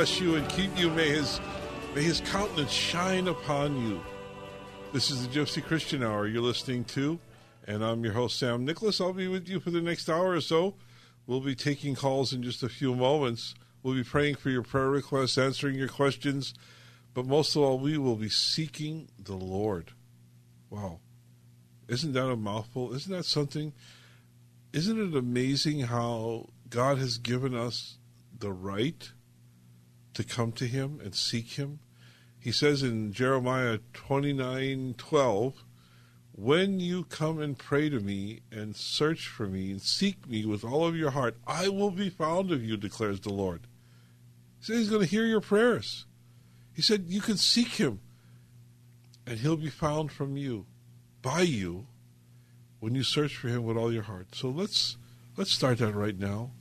bless you and keep you. May his may his countenance shine upon you. This is the Gypsy Christian Hour you're listening to, and I'm your host, Sam Nicholas. I'll be with you for the next hour or so. We'll be taking calls in just a few moments. We'll be praying for your prayer requests, answering your questions, but most of all, we will be seeking the Lord. Wow. Isn't that a mouthful? Isn't that something? Isn't it amazing how God has given us the right to come to Him and seek Him? He says in Jeremiah twenty nine twelve, When you come and pray to me and search for me and seek me with all of your heart, I will be found of you, declares the Lord. He said He's going to hear your prayers. He said you can seek Him and He'll be found from you, by you, when you search for Him with all your heart. So let's let's start that right now.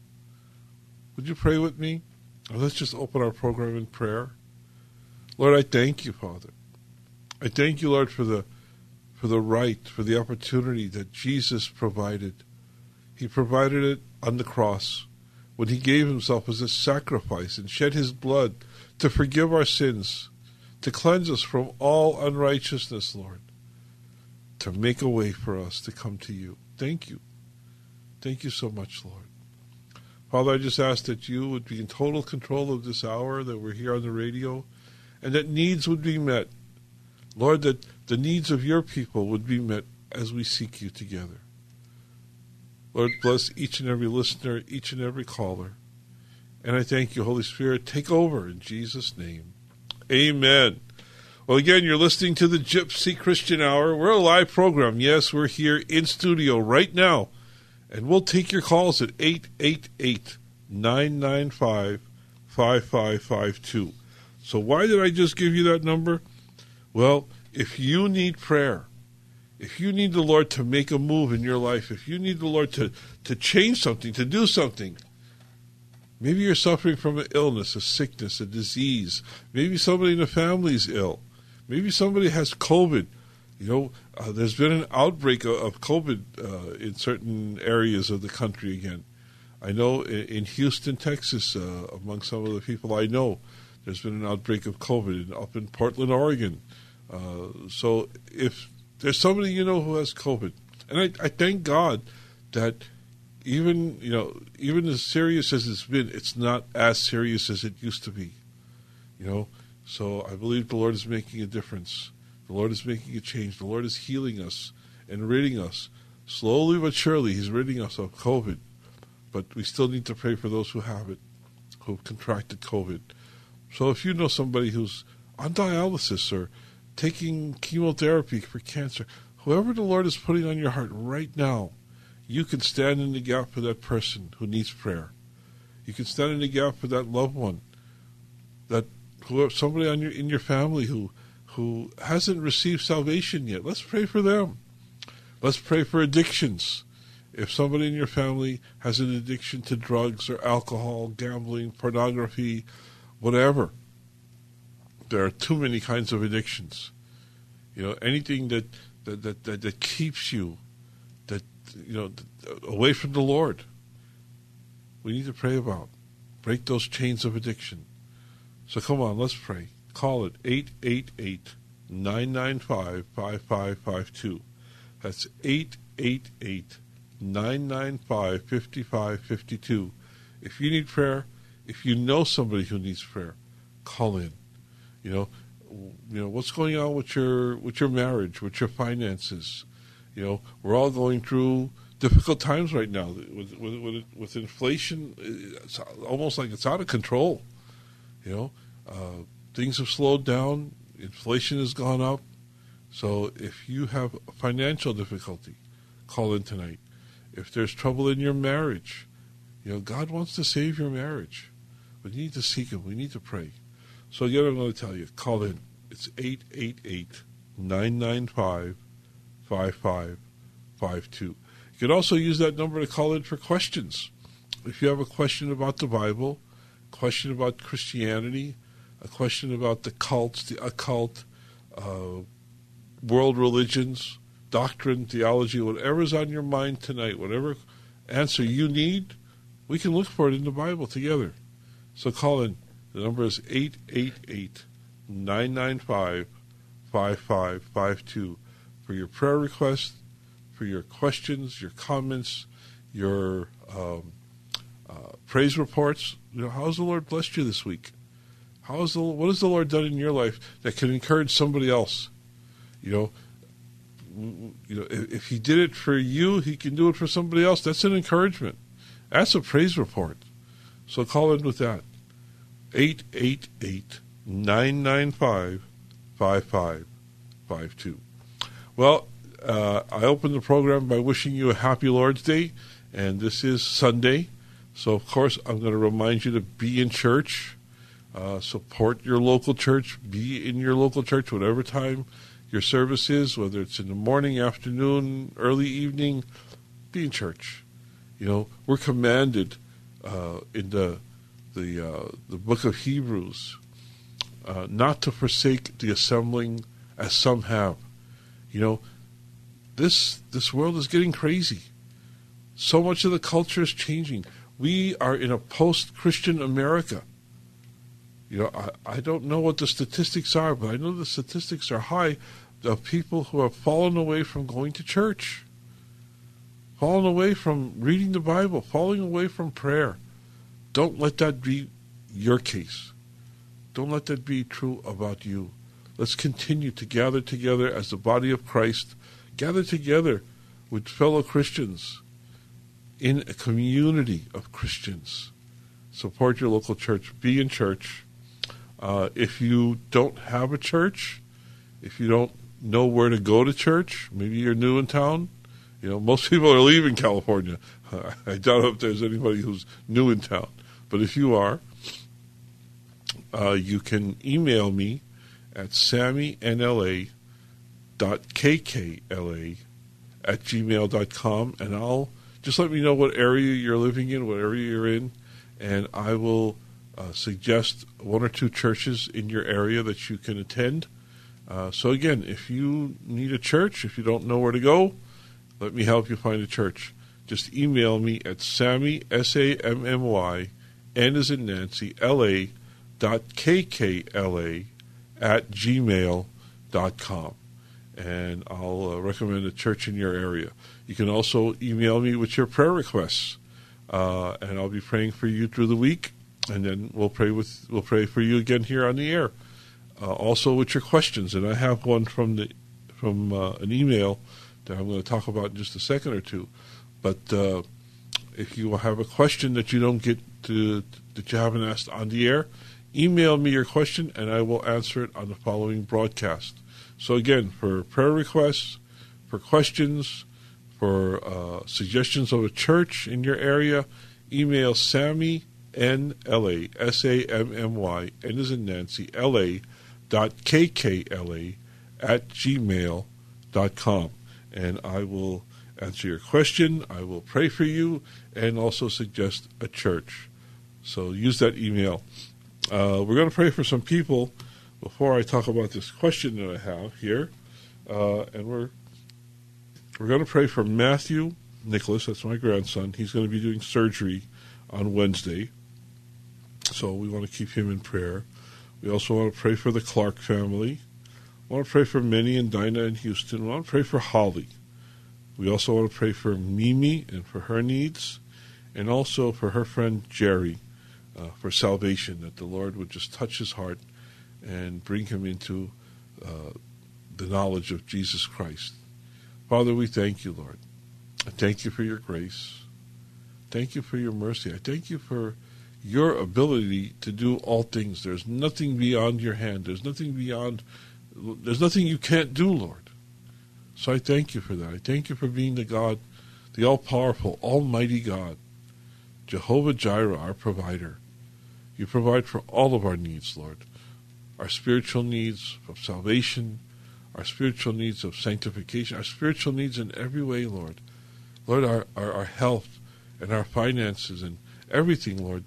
Would you pray with me? Let's just open our program in prayer. Lord, I thank you, Father. I thank you, Lord, for the for the right, for the opportunity that Jesus provided. He provided it on the cross when he gave himself as a sacrifice and shed his blood to forgive our sins, to cleanse us from all unrighteousness, Lord, to make a way for us to come to you. Thank you. Thank you so much, Lord. Father, I just ask that you would be in total control of this hour that we're here on the radio and that needs would be met. Lord, that the needs of your people would be met as we seek you together. Lord, bless each and every listener, each and every caller. And I thank you, Holy Spirit. Take over in Jesus' name. Amen. Well, again, you're listening to the Gypsy Christian Hour. We're a live program. Yes, we're here in studio right now. And we'll take your calls at 888 995 5552. So, why did I just give you that number? Well, if you need prayer, if you need the Lord to make a move in your life, if you need the Lord to, to change something, to do something, maybe you're suffering from an illness, a sickness, a disease, maybe somebody in the family is ill, maybe somebody has COVID. You know, uh, there's been an outbreak of, of COVID uh, in certain areas of the country again. I know in, in Houston, Texas, uh, among some of the people I know, there's been an outbreak of COVID and up in Portland, Oregon. Uh, so if there's somebody you know who has COVID, and I, I thank God that even you know even as serious as it's been, it's not as serious as it used to be. You know, so I believe the Lord is making a difference. The Lord is making a change. The Lord is healing us and ridding us slowly but surely. He's ridding us of COVID, but we still need to pray for those who have it, who've contracted COVID. So if you know somebody who's on dialysis or taking chemotherapy for cancer, whoever the Lord is putting on your heart right now, you can stand in the gap for that person who needs prayer. You can stand in the gap for that loved one, that somebody on your in your family who who hasn't received salvation yet. Let's pray for them. Let's pray for addictions. If somebody in your family has an addiction to drugs or alcohol, gambling, pornography, whatever, there are too many kinds of addictions. You know, anything that that that, that, that keeps you that you know away from the Lord. We need to pray about break those chains of addiction. So come on, let's pray. Call it 888 995 5552. That's 888 995 5552. If you need prayer, if you know somebody who needs prayer, call in. You know, you know what's going on with your with your marriage, with your finances. You know, we're all going through difficult times right now with with, with, inflation. It's almost like it's out of control. You know, uh, things have slowed down. Inflation has gone up. So if you have financial difficulty, call in tonight. If there's trouble in your marriage, you know God wants to save your marriage. We need to seek Him. We need to pray. So again, I'm going to tell you, call in. It's 888 995 5552. You can also use that number to call in for questions. If you have a question about the Bible, question about Christianity, a question about the cults, the occult, uh, world religions, doctrine, theology, whatever's on your mind tonight, whatever answer you need, we can look for it in the Bible together. So call in. The number is 888 995 5552 for your prayer requests, for your questions, your comments, your um, uh, praise reports. You know, how's the Lord blessed you this week? How is the what has the Lord done in your life that can encourage somebody else? You know, you know, if, if He did it for you, He can do it for somebody else. That's an encouragement. That's a praise report. So call in with that. 888 995 5552. Well, uh, I open the program by wishing you a happy Lord's Day, and this is Sunday. So, of course, I'm going to remind you to be in church, uh, support your local church, be in your local church, whatever time your service is, whether it's in the morning, afternoon, early evening, be in church. You know, we're commanded uh, in the the uh, the book of Hebrews uh, not to forsake the assembling as some have. You know, this this world is getting crazy. So much of the culture is changing. We are in a post-Christian America. You know, I, I don't know what the statistics are, but I know the statistics are high of people who have fallen away from going to church, fallen away from reading the Bible, falling away from prayer. Don't let that be your case. Don't let that be true about you. Let's continue to gather together as the body of Christ, gather together with fellow Christians in a community of Christians. Support your local church. Be in church. Uh, if you don't have a church, if you don't know where to go to church, maybe you're new in town. You know, most people are leaving California. I doubt if there's anybody who's new in town. But if you are, uh, you can email me at sammynla.kkla at gmail.com and I'll just let me know what area you're living in, what area you're in, and I will uh, suggest one or two churches in your area that you can attend. Uh, so, again, if you need a church, if you don't know where to go, let me help you find a church. Just email me at Sammy, S A M M Y, N as in Nancy, L A dot kkla at gmail dot com. And I'll uh, recommend a church in your area. You can also email me with your prayer requests, uh, and I'll be praying for you through the week. And then we'll pray with we'll pray for you again here on the air. Uh, also with your questions, and I have one from the from uh, an email that I'm going to talk about in just a second or two. But uh, if you have a question that you don't get to that you haven't asked on the air, email me your question and I will answer it on the following broadcast. So again, for prayer requests, for questions, for uh, suggestions of a church in your area, email Sammy N L A S A M M Y N is in Nancy L A dot K K L A at gmail dot com and I will answer your question. I will pray for you and also suggest a church. So use that email. Uh, we're going to pray for some people before I talk about this question that I have here, uh, and we're we're going to pray for Matthew Nicholas. That's my grandson. He's going to be doing surgery on Wednesday, so we want to keep him in prayer. We also want to pray for the Clark family. We want to pray for Minnie and Dinah in Houston. We want to pray for Holly. We also want to pray for Mimi and for her needs, and also for her friend Jerry uh, for salvation, that the Lord would just touch his heart and bring him into uh, the knowledge of Jesus Christ. Father, we thank you, Lord. I thank you for your grace. Thank you for your mercy. I thank you for your ability to do all things. There's nothing beyond your hand. There's nothing beyond, there's nothing you can't do, Lord. So I thank you for that. I thank you for being the God, the all powerful, almighty God, Jehovah Jireh, our provider. You provide for all of our needs, Lord. Our spiritual needs of salvation, our spiritual needs of sanctification, our spiritual needs in every way, Lord. Lord, our, our, our health and our finances and everything, Lord,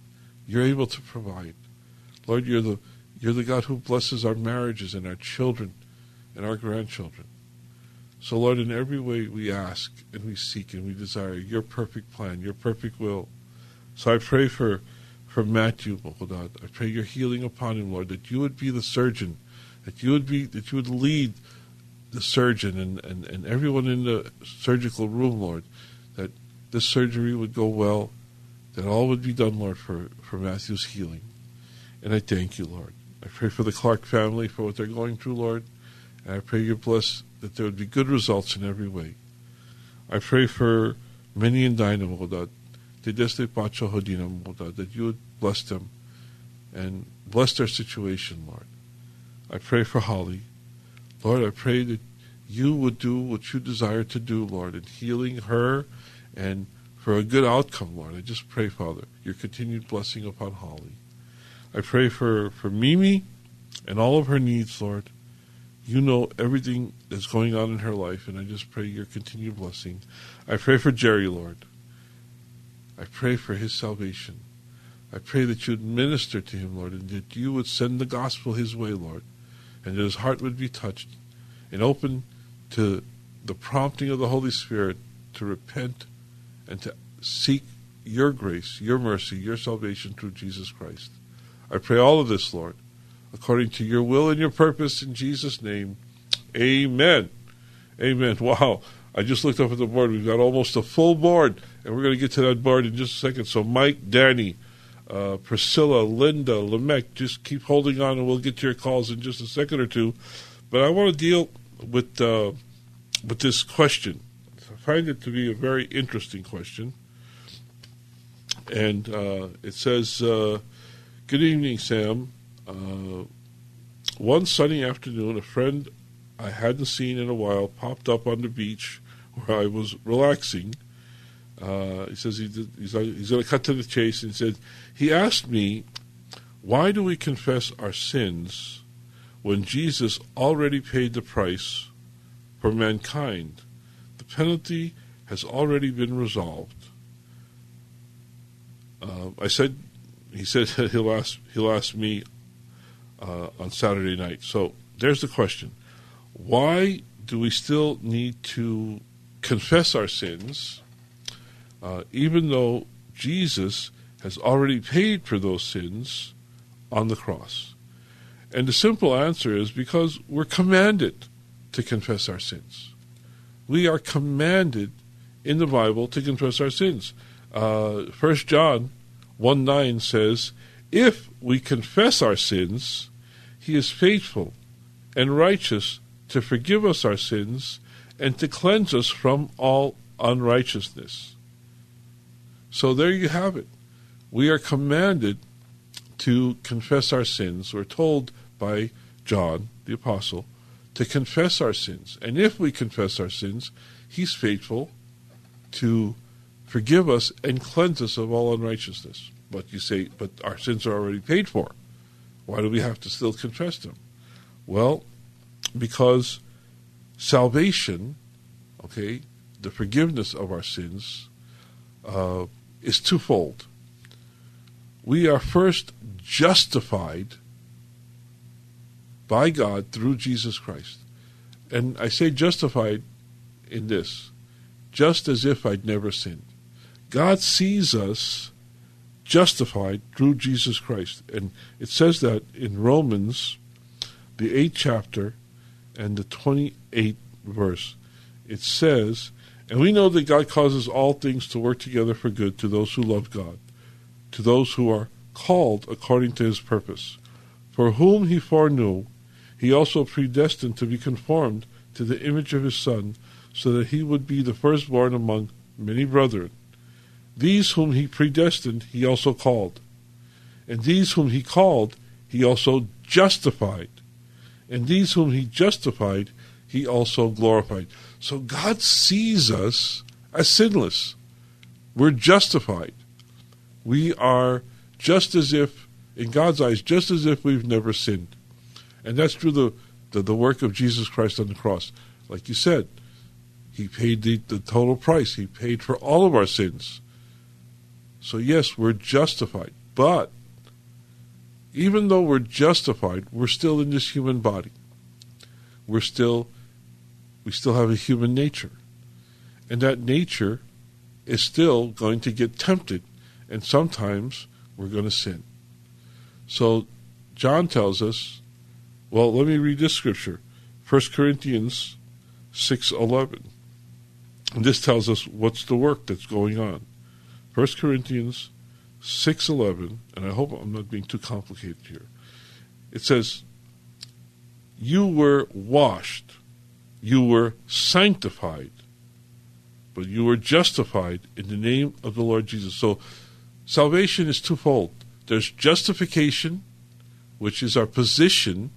you're able to provide. Lord, you're the you're the God who blesses our marriages and our children and our grandchildren. So, Lord, in every way we ask and we seek and we desire your perfect plan, your perfect will. So I pray for for Matthew, oh God. I pray your healing upon him, Lord, that you would be the surgeon, that you would be that you would lead the surgeon and, and, and everyone in the surgical room, Lord, that this surgery would go well, that all would be done, Lord, for, for Matthew's healing. And I thank you, Lord. I pray for the Clark family for what they're going through, Lord. And I pray you bless that there would be good results in every way. I pray for Minnie and Dinah, O, God, that you would bless them and bless their situation, Lord. I pray for Holly. Lord, I pray that you would do what you desire to do, Lord, in healing her and for a good outcome, Lord. I just pray, Father, your continued blessing upon Holly. I pray for, for Mimi and all of her needs, Lord. You know everything that's going on in her life, and I just pray your continued blessing. I pray for Jerry, Lord. I pray for his salvation. I pray that you would minister to him, Lord, and that you would send the gospel his way, Lord, and that his heart would be touched and open to the prompting of the Holy Spirit to repent and to seek your grace, your mercy, your salvation through Jesus Christ. I pray all of this, Lord, according to your will and your purpose in Jesus' name. Amen. Amen. Wow. I just looked up at the board. We've got almost a full board, and we're going to get to that board in just a second. So, Mike, Danny, uh, Priscilla, Linda, Lamech, just keep holding on, and we'll get to your calls in just a second or two. But I want to deal with uh, with this question. Find it to be a very interesting question, and uh, it says, uh, "Good evening, Sam. Uh, one sunny afternoon, a friend I hadn't seen in a while popped up on the beach where I was relaxing." Uh, he says he did, he's, he's going to cut to the chase and he said, He asked me, Why do we confess our sins when Jesus already paid the price for mankind? Penalty has already been resolved. Uh, I said, he said he'll ask, he'll ask me uh, on Saturday night. So there's the question. Why do we still need to confess our sins? uh, even though Jesus has already paid for those sins on the cross? And the simple answer is because we're commanded to confess our sins. We are commanded in the Bible to confess our sins. Uh, 1 John 1 9 says, If we confess our sins, he is faithful and righteous to forgive us our sins and to cleanse us from all unrighteousness. So there you have it. We are commanded to confess our sins. We're told by John, the Apostle, to confess our sins. And if we confess our sins, he's faithful to forgive us and cleanse us of all unrighteousness. But you say, but our sins are already paid for. Why do we have to still confess them? Well, because salvation, okay, the forgiveness of our sins, uh, is twofold. We are first justified by God through Jesus Christ. And I say justified in this, just as if I'd never sinned. God sees us justified through Jesus Christ. And it says that in Romans, the 8th chapter and the 28th verse. It says, And we know that God causes all things to work together for good to those who love God, to those who are called according to his purpose. For whom he foreknew, he also predestined to be conformed to the image of his Son, so that he would be the firstborn among many brethren. These whom he predestined, he also called. And these whom he called, he also justified. And these whom he justified, he also glorified. So God sees us as sinless. We're justified. We are just as if, in God's eyes, just as if we've never sinned. And that's through the, the, the work of Jesus Christ on the cross. Like you said, he paid the, the total price. He paid for all of our sins. So, yes, we're justified. But even though we're justified, we're still in this human body. We're still, we still have a human nature. And that nature is still going to get tempted. And sometimes we're going to sin. So, John tells us, well, let me read this scripture. 1 Corinthians 6.11. And this tells us what's the work that's going on. 1 Corinthians 6.11, and I hope I'm not being too complicated here. It says, You were washed, you were sanctified, but you were justified in the name of the Lord Jesus. So salvation is twofold. There's justification, which is our position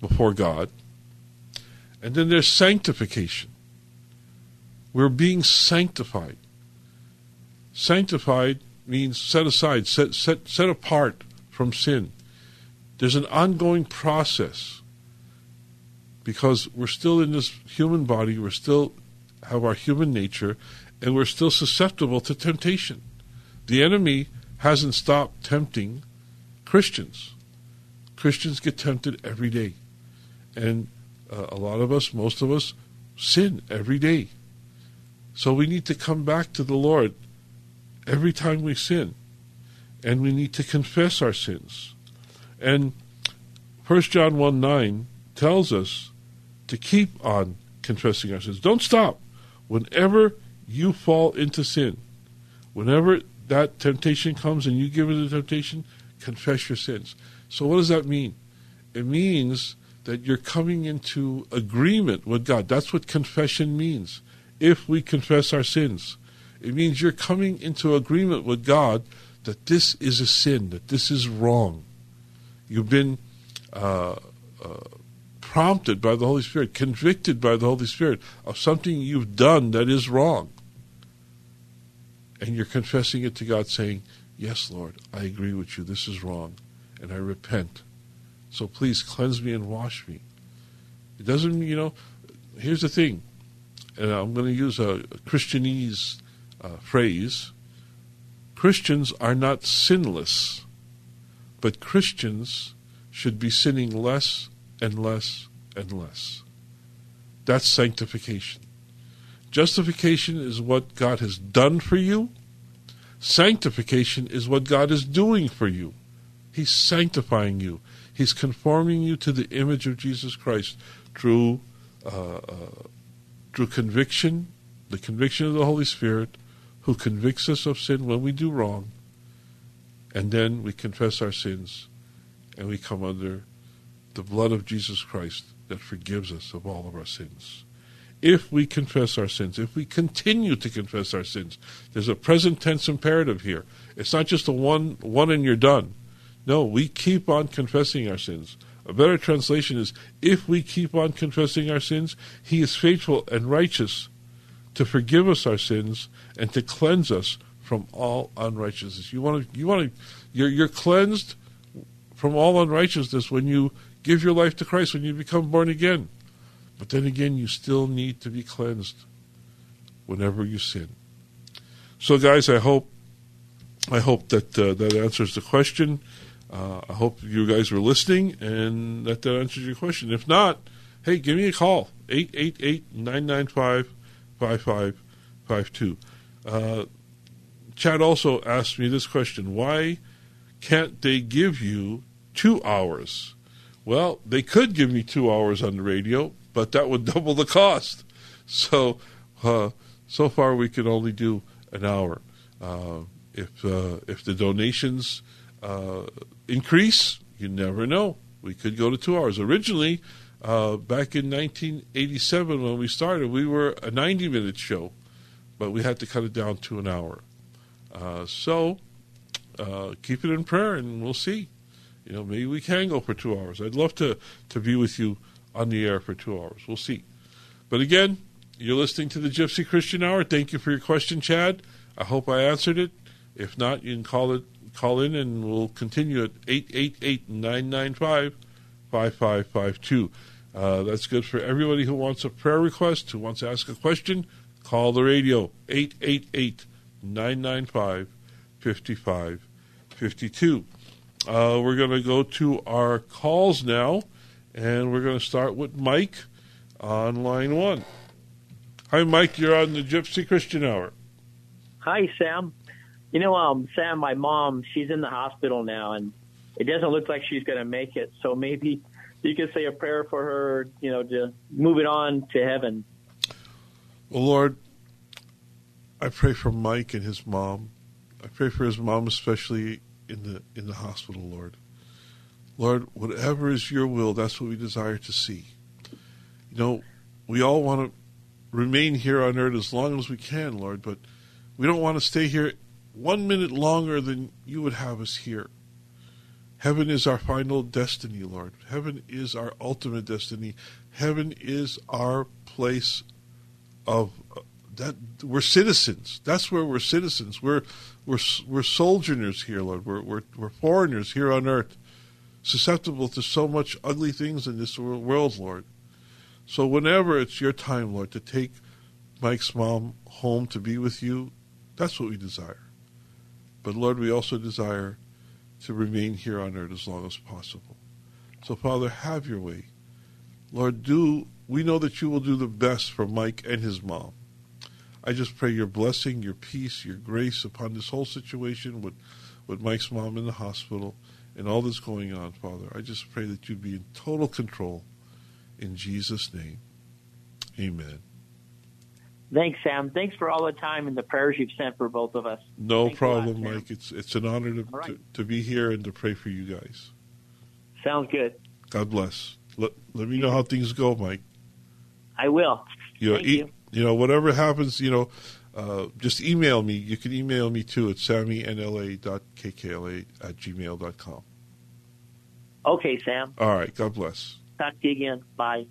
before God, and then there's sanctification. We're being sanctified. Sanctified means set aside, set, set, set apart from sin. There's an ongoing process because we're still in this human body, we're still have our human nature, and we're still susceptible to temptation. The enemy hasn't stopped tempting Christians. Christians get tempted every day. And uh, a lot of us, most of us, sin every day. So we need to come back to the Lord every time we sin. And we need to confess our sins. And 1 John 1 9 tells us to keep on confessing our sins. Don't stop. Whenever you fall into sin, whenever that temptation comes and you give in to temptation, confess your sins. So, what does that mean? It means that you're coming into agreement with God. That's what confession means. If we confess our sins, it means you're coming into agreement with God that this is a sin, that this is wrong. You've been uh, uh, prompted by the Holy Spirit, convicted by the Holy Spirit of something you've done that is wrong. And you're confessing it to God, saying, Yes, Lord, I agree with you. This is wrong. And I repent. So please cleanse me and wash me. It doesn't, you know, here's the thing, and I'm going to use a, Christianese uh, phrase Christians are not sinless, but Christians should be sinning less and less and less. That's sanctification. Justification is what God has done for you. Sanctification is what God is doing for you. He's sanctifying you. He's conforming you to the image of Jesus Christ through uh, uh, through conviction, the conviction of the Holy Spirit, who convicts us of sin when we do wrong, and then we confess our sins and we come under the blood of Jesus Christ that forgives us of all of our sins. If we confess our sins, if we continue to confess our sins, there's a present tense imperative here. It's not just a one one and you're done. No, we keep on confessing our sins. A better translation is if we keep on confessing our sins, he is faithful and righteous to forgive us our sins and to cleanse us from all unrighteousness. You want to, you want to, you're, you're cleansed from all unrighteousness when you give your life to Christ, when you become born again. But then again, you still need to be cleansed whenever you sin. So, guys, I hope, I hope that uh, that answers the question. Uh, I hope you guys were listening and that that answers your question. If not, hey, give me a call 888 995 5552. Uh, Chad also asked me this question Why can't they give you two hours? Well, they could give me two hours on the radio, but that would double the cost. So, uh, so far we can only do an hour. Uh, if uh, if the donations uh, increase, you never know. We could go to two hours. Originally, uh, back in 1987 when we started, we were a 90 minute show, but we had to cut it down to an hour. Uh, so uh, keep it in prayer, and we'll see. You know, maybe we can go for two hours. I'd love to to be with you on the air for two hours. We'll see. But again, you're listening to the Gypsy Christian Hour. Thank you for your question, Chad. I hope I answered it. If not, you can call it call in and we'll continue at 888-995-5552. Uh, that's good for everybody who wants a prayer request, who wants to ask a question. Call the radio, 888-995-5552. Uh, we're going to go to our calls now, and we're going to start with Mike on line one. Hi, Mike. You're on the Gypsy Christian Hour. Hi, Sam. You know, um, Sam, my mom, she's in the hospital now, and it doesn't look like she's going to make it. So maybe you could say a prayer for her, you know, to move it on to heaven. Well, Lord, I pray for Mike and his mom. I pray for his mom, especially in the in the hospital, Lord. Lord, whatever is your will, that's what we desire to see. You know, we all want to remain here on earth as long as we can, Lord, but we don't want to stay here one minute longer than you would have us here. Heaven is our final destiny, Lord. Heaven is our ultimate destiny. Heaven is our place of that we're citizens. That's where we're citizens. We're we're we're sojourners here, Lord. We're we're we're foreigners here on earth, susceptible to so much ugly things in this world, Lord. So whenever it's your time, Lord, to take Mike's mom home to be with you, that's what we desire. But Lord, we also desire to remain here on earth as long as possible. So, Father, have your way. Lord, do we know that you will do the best for Mike and his mom. I just pray your blessing, your peace, your grace upon this whole situation with, with Mike's mom in the hospital and all that's going on, Father. I just pray that you be in total control. In Jesus' name, amen. Thanks, Sam. Thanks for all the time and the prayers you've sent for both of us. No Thanks problem, lot, Mike. It's it's an honor to, right. to, to be here and to pray for you guys. Sounds good. God bless. Let let me know how things go, Mike. I will. You know, Thank e- you. you know, whatever happens, you know, uh, just email me. You can email me too at sammynla.kkla at gmail.com. Okay, Sam. All right. God bless. Talk to you again. Bye.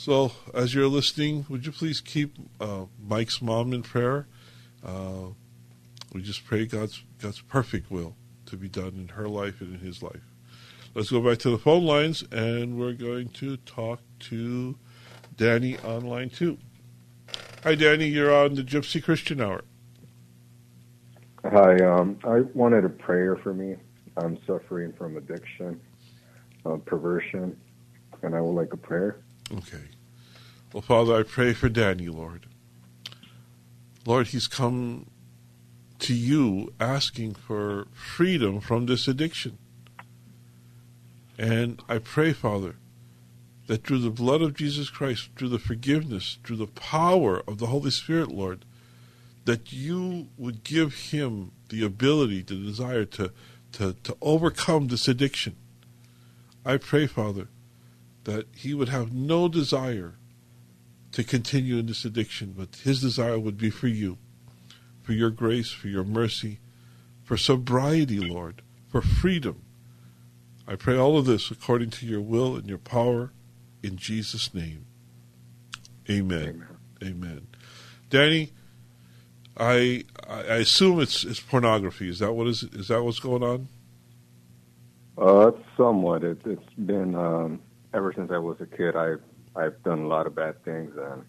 So, as you're listening, would you please keep uh, Mike's mom in prayer? Uh, we just pray God's God's perfect will to be done in her life and in his life. Let's go back to the phone lines, and we're going to talk to Danny on line two. Hi, Danny. You're on the Gypsy Christian Hour. Hi, um, I wanted a prayer for me. I'm suffering from addiction, uh, perversion, and I would like a prayer. Okay. Well, Father, I pray for Danny, Lord. Lord, he's come to you asking for freedom from this addiction. And I pray, Father, that through the blood of Jesus Christ, through the forgiveness, through the power of the Holy Spirit, Lord, that you would give him the ability, the desire to, to, to overcome this addiction. I pray, Father, that he would have no desire to continue in this addiction, but his desire would be for you, for your grace, for your mercy, for sobriety, Lord, for freedom. I pray all of this according to your will and your power in Jesus' name. Amen. Amen. Amen. Danny, I I assume it's it's pornography. Is that what is is that what's going on? Uh, somewhat. It, it's been um, ever since I was a kid. I I've done a lot of bad things, and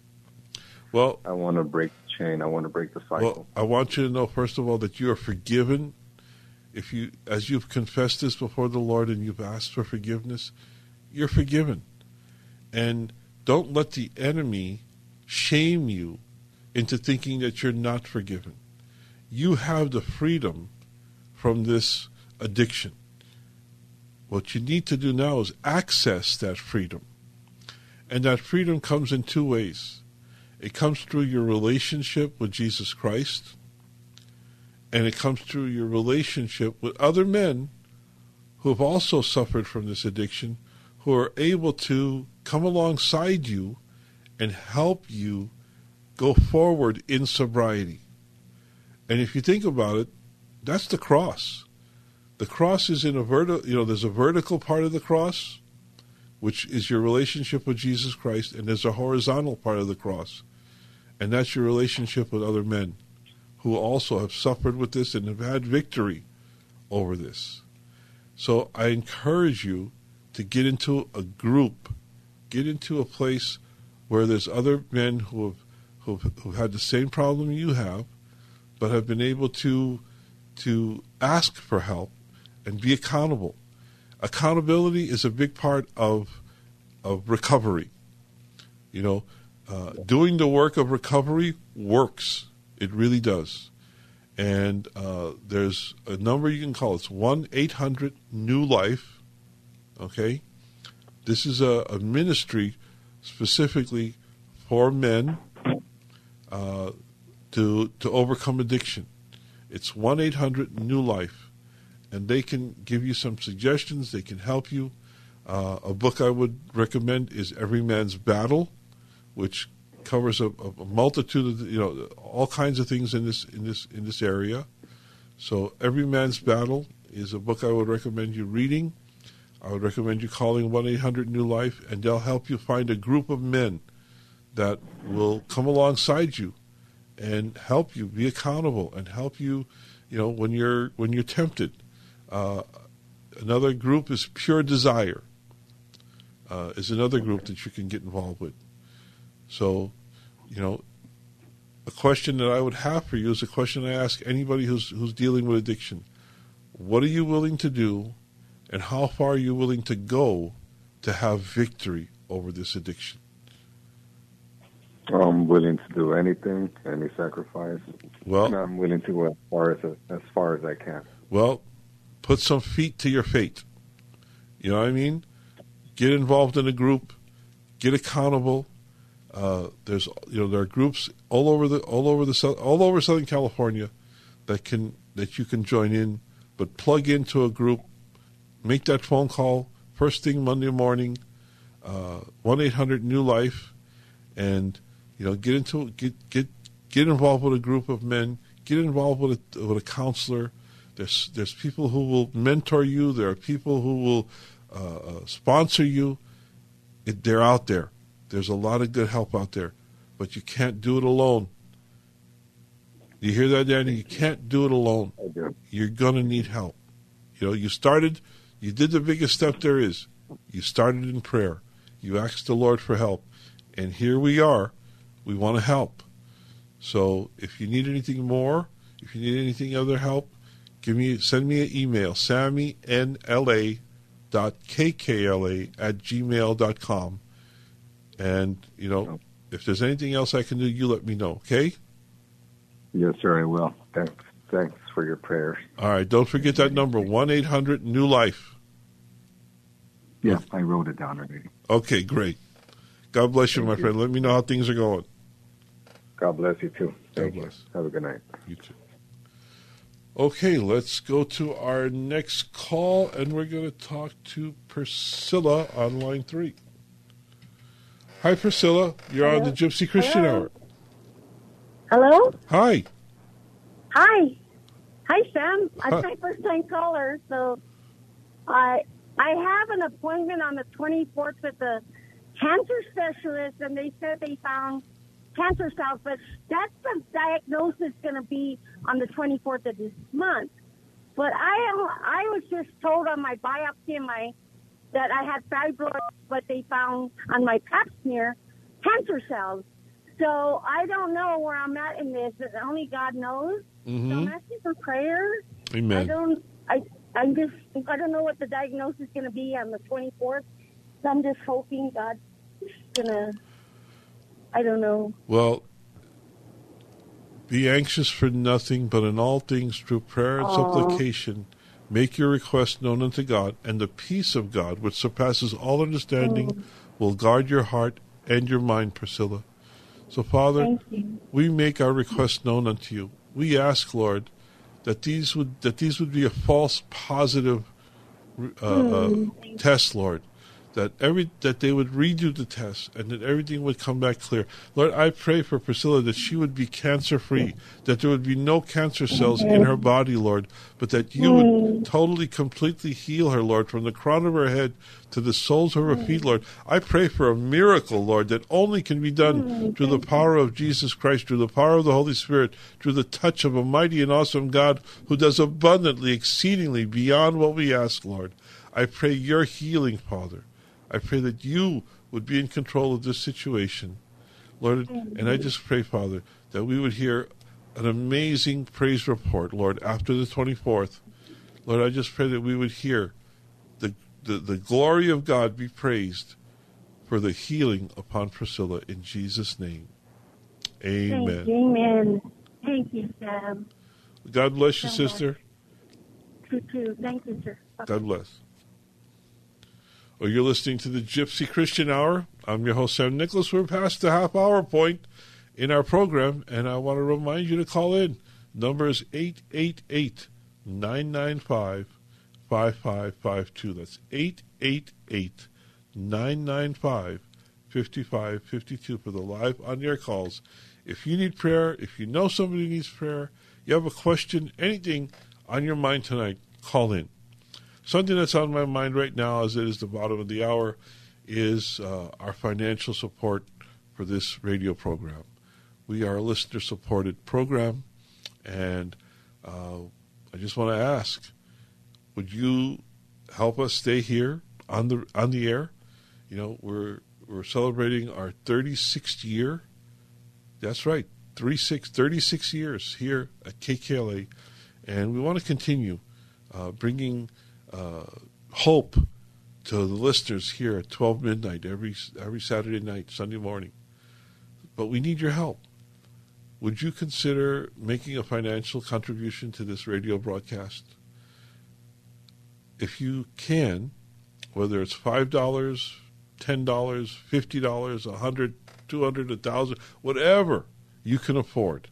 well, I want to break the chain. I want to break the cycle. Well, I want you to know first of all that you are forgiven, if you, as you've confessed this before the Lord and you've asked for forgiveness, you're forgiven. And don't let the enemy shame you into thinking that you're not forgiven. You have the freedom from this addiction. What you need to do now is access that freedom. And that freedom comes in two ways it comes through your relationship with Jesus Christ, and it comes through your relationship with other men who have also suffered from this addiction, who are able to come alongside you and help you go forward in sobriety. And if you think about it, that's the cross. The cross is in a vertical, you know, there's a vertical part of the cross, which is your relationship with Jesus Christ, and there's a horizontal part of the cross, and that's your relationship with other men who also have suffered with this and have had victory over this. So I encourage you to get into a group, get into a place where there's other men who have who've, who've had the same problem you have, but have been able to to ask for help and be accountable. Accountability is a big part of of recovery. You know, uh, doing the work of recovery works. It really does. And uh, there's a number you can call. It's one eight hundred New Life. Okay, this is a, a ministry specifically for men uh, to to overcome addiction. It's one eight hundred New Life, and they can give you some suggestions. They can help you. Uh, a book I would recommend is Every Man's Battle, which covers a, a, multitude of you know all kinds of things in this in this in this area. So Every Man's Battle is a book I would recommend you reading. I would recommend you calling one eight hundred New Life, and they'll help you find a group of men that will come alongside you and help you be accountable and help you, you know, when you're when you're tempted. Uh, another group is Pure Desire. Uh, is another group that you can get involved with. So, you know, a question that I would have for you is a question I ask anybody who's who's dealing with addiction. What are you willing to do, and how far are you willing to go to have victory over this addiction? I'm willing to do anything, any sacrifice. Well, I'm willing to go as far as as far as I can. Well, put some feet to your fate. You know what I mean? Get involved in a group, get accountable. Uh, there's you know there are groups all over the all over the all over Southern California that can that you can join in, but plug into a group, make that phone call first thing Monday morning, uh, one eight hundred New Life, and you know, get into get get get involved with a group of men. Get involved with a with a counselor. There's there's people who will mentor you. There are people who will uh, uh, sponsor you. It, they're out there. There's a lot of good help out there, but you can't do it alone. You hear that, Danny? You can't do it alone. You're gonna need help. You know, you started. You did the biggest step there is. You started in prayer. You asked the Lord for help, and here we are we want to help. So if you need anything more, if you need anything other help, give me send me an email, sammynla.kkla at gmail.com. And, you know, oh. if there's anything else I can do, you let me know, okay? Yes, sir, I will. Thanks. Thanks for your prayers. All right. Don't forget that number, 1 800 New Life. Yeah, I wrote it down already. Okay, great. God bless you, Thank my you. friend. Let me know how things are going. God bless you too. Thank God bless. You. Have a good night. You too. Okay, let's go to our next call, and we're going to talk to Priscilla on line three. Hi, Priscilla. You're Hello? on the Gypsy Christian Hello? Hour. Hello. Hi. Hi. Hi, Sam. I'm my first time caller, so I I have an appointment on the 24th with the cancer specialist, and they said they found cancer cells, but that's the diagnosis going to be on the 24th of this month. But I I was just told on my biopsy and my that I had fibroids, but they found on my pap smear cancer cells. So I don't know where I'm at in this. Only God knows. Mm-hmm. So I'm asking for prayer. Amen. I don't I I'm just I don't know what the diagnosis is going to be on the 24th. So I'm just hoping God's gonna. I don't know. Well, be anxious for nothing, but in all things through prayer and supplication, make your request known unto God, and the peace of God, which surpasses all understanding, will guard your heart and your mind, Priscilla. So, Father, we make our request known unto you. We ask, Lord, that these would that these would be a false positive uh, uh, test, Lord. That every that they would redo the test and that everything would come back clear. Lord, I pray for Priscilla that she would be cancer free, that there would be no cancer cells in her body, Lord, but that you would totally, completely heal her, Lord, from the crown of her head to the soles of her feet, Lord. I pray for a miracle, Lord, that only can be done through the power of Jesus Christ, through the power of the Holy Spirit, through the touch of a mighty and awesome God who does abundantly, exceedingly beyond what we ask, Lord. I pray your healing, Father. I pray that you would be in control of this situation, Lord. And I just pray, Father, that we would hear an amazing praise report, Lord, after the 24th. Lord, I just pray that we would hear the, the, the glory of God be praised for the healing upon Priscilla in Jesus' name. Amen. Amen. Thank you, Sam. God bless you, Amen. sister. True, true. Thank you, sir. God bless. Well, you're listening to the Gypsy Christian Hour. I'm your host, Sam Nicholas. We're past the half hour point in our program, and I want to remind you to call in. Number is 888 995 5552. That's 888 995 5552 for the live on air calls. If you need prayer, if you know somebody needs prayer, you have a question, anything on your mind tonight, call in. Something that's on my mind right now, as it is the bottom of the hour, is uh, our financial support for this radio program. We are a listener supported program, and uh, I just want to ask would you help us stay here on the on the air? You know, we're we're celebrating our 36th year. That's right, 36, 36 years here at KKLA, and we want to continue uh, bringing uh, hope to the listeners here at 12 midnight every every Saturday night, Sunday morning. But we need your help. Would you consider making a financial contribution to this radio broadcast? If you can, whether it's five dollars, ten dollars, fifty dollars, a hundred, two hundred, a thousand, whatever you can afford,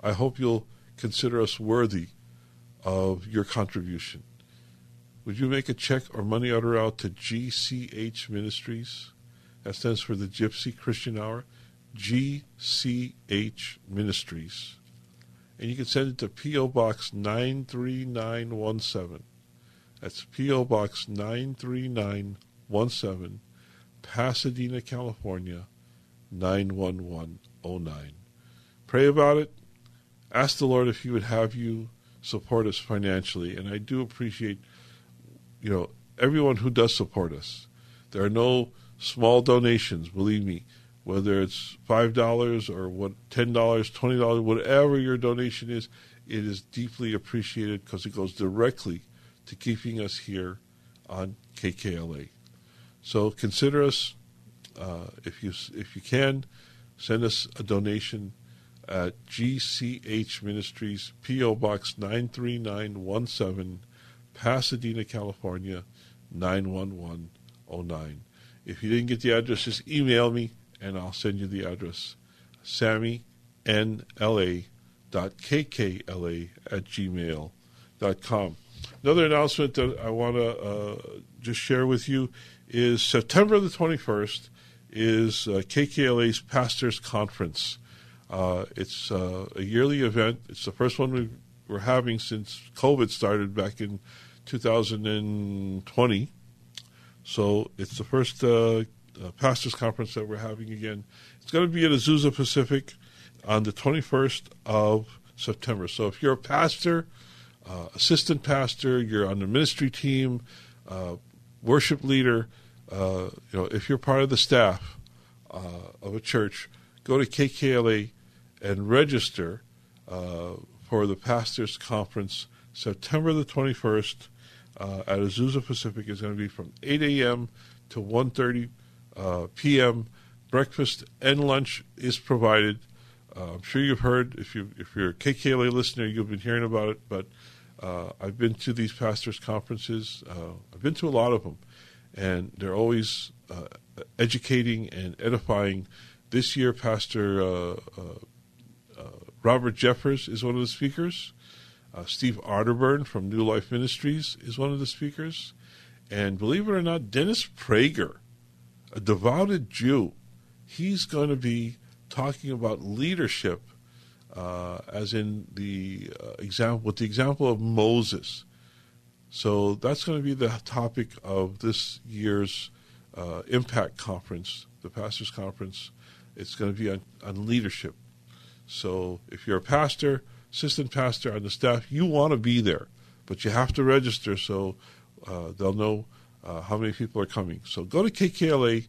I hope you'll consider us worthy of your contribution. Would you make a check or money order out to GCH Ministries? That stands for the Gypsy Christian Hour. GCH Ministries. And you can send it to P.O. Box 93917. That's P.O. Box 93917, Pasadena, California 91109. Pray about it. Ask the Lord if He would have you support us financially. And I do appreciate, you know, everyone who does support us. There are no small donations, believe me. Whether it's five dollars or what ten dollars, twenty dollars, whatever your donation is, it is deeply appreciated because it goes directly to keeping us here on KKLA. So consider us uh, if you if you can send us a donation at GCH Ministries, P.O. Box 93917, Pasadena, California 91109. If you didn't get the address, just email me and I'll send you the address. Sammy, N-L-A dot kkla at gmail.com. Another announcement that I want to uh, just share with you is September the 21st is uh, KKLA's Pastors Conference. Uh, it's uh, a yearly event. It's the first one we we're having since COVID started back in 2020. So it's the first uh, uh, pastors conference that we're having again. It's going to be at Azusa Pacific on the 21st of September. So if you're a pastor, uh, assistant pastor, you're on the ministry team, uh, worship leader, uh, you know, if you're part of the staff uh, of a church, go to KKLA and register uh, for the pastors conference September the 21st uh, at Azusa Pacific is going to be from 8 a.m. to 1.30 uh, p.m. Breakfast and lunch is provided. Uh, I'm sure you've heard, if, you, if you're a KKLA listener, you've been hearing about it, but uh, I've been to these pastors' conferences. Uh, I've been to a lot of them, and they're always uh, educating and edifying. This year, Pastor Robert Jeffress is one of the speakers. Steve Arterburn from New Life Ministries is one of the speakers. And believe it or not, Dennis Prager, a devoted Jew, he's going to be talking about leadership uh, as in the uh, example with the example of Moses. So that's going to be the topic of this year's uh, Impact Conference, the Pastors Conference. It's going to be on, on leadership. So if you're a pastor, assistant pastor on the staff, you want to be there, but you have to register so uh, they'll know uh, how many people are coming. So go to KKLA